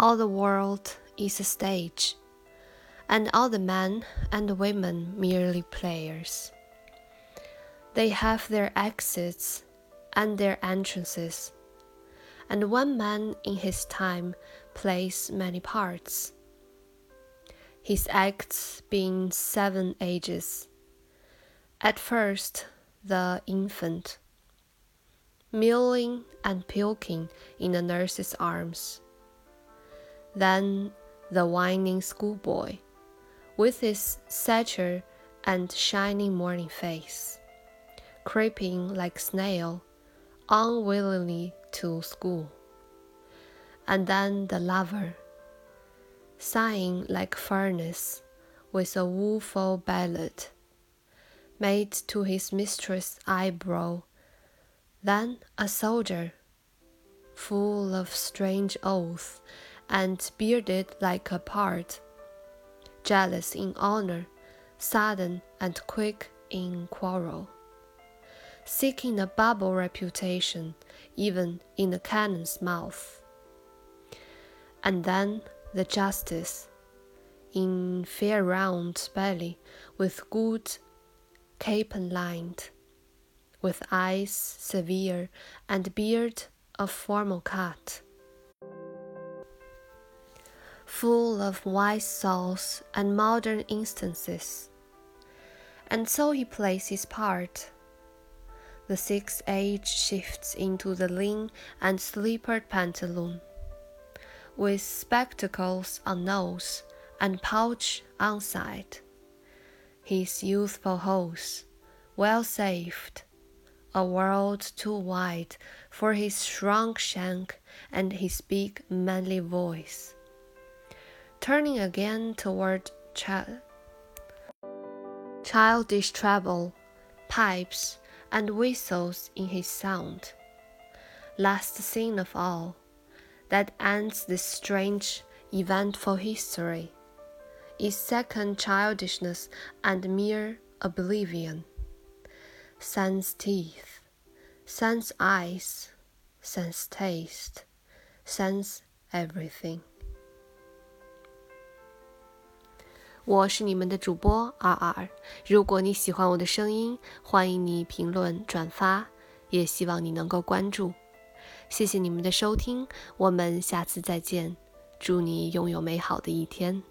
All the world is a stage, and all the men and women merely players. They have their exits and their entrances, and one man in his time plays many parts. His acts being seven ages. At first, the infant, milling and puking in the nurse's arms. Then the whining schoolboy, with his stature and shining morning face creeping like snail, unwillingly to school. And then the lover, sighing like furnace, with a woeful ballad, made to his mistress' eyebrow. Then a soldier, full of strange oaths, and bearded like a pard, jealous in honor, sudden and quick in quarrel seeking a bubble reputation even in the cannon's mouth. And then the justice, in fair round belly, with good capon lined, with eyes severe and beard of formal cut, full of wise souls and modern instances. And so he plays his part the sixth age shifts into the lean and slippered pantaloon, with spectacles on nose and pouch on side. His youthful hose, well saved, a world too wide for his shrunk shank and his big manly voice. Turning again toward child, childish treble, pipes, and whistles in his sound. Last scene of all, that ends this strange, eventful history, is second childishness and mere oblivion. Sense teeth, sense eyes, sense taste, sense everything. 我是你们的主播二二。如果你喜欢我的声音，欢迎你评论转发，也希望你能够关注。谢谢你们的收听，我们下次再见。祝你拥有美好的一天。